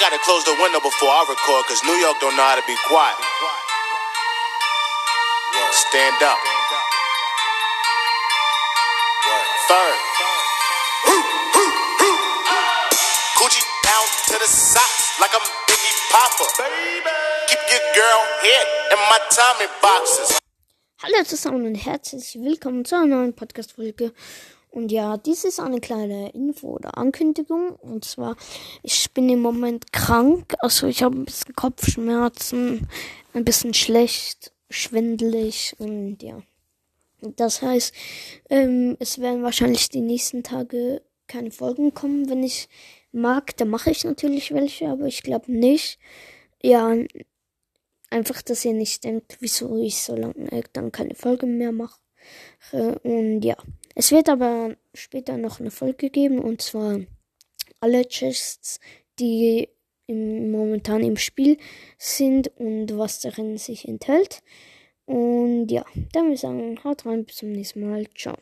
gotta close the window before I record, cause New York don't know how to be quiet. Stand up. Third. Coochie down to the socks like I'm Biggie Papa. Keep your girl head in my Tommy boxes. Hallo zusammen und herzlich willkommen zu einer neuen Podcast-Folge. Und ja, dies ist eine kleine Info oder Ankündigung. Und zwar, ich bin im Moment krank. Also ich habe ein bisschen Kopfschmerzen, ein bisschen schlecht, schwindelig und ja. Das heißt, ähm, es werden wahrscheinlich die nächsten Tage keine Folgen kommen. Wenn ich mag, dann mache ich natürlich welche, aber ich glaube nicht. Ja, einfach, dass ihr nicht denkt, wieso ich so lange dann keine Folge mehr mache. Und ja, es wird aber später noch eine Folge geben und zwar alle Chests, die im, momentan im Spiel sind und was darin sich enthält. Und ja, dann würde ich sagen, haut rein, bis zum nächsten Mal. Ciao.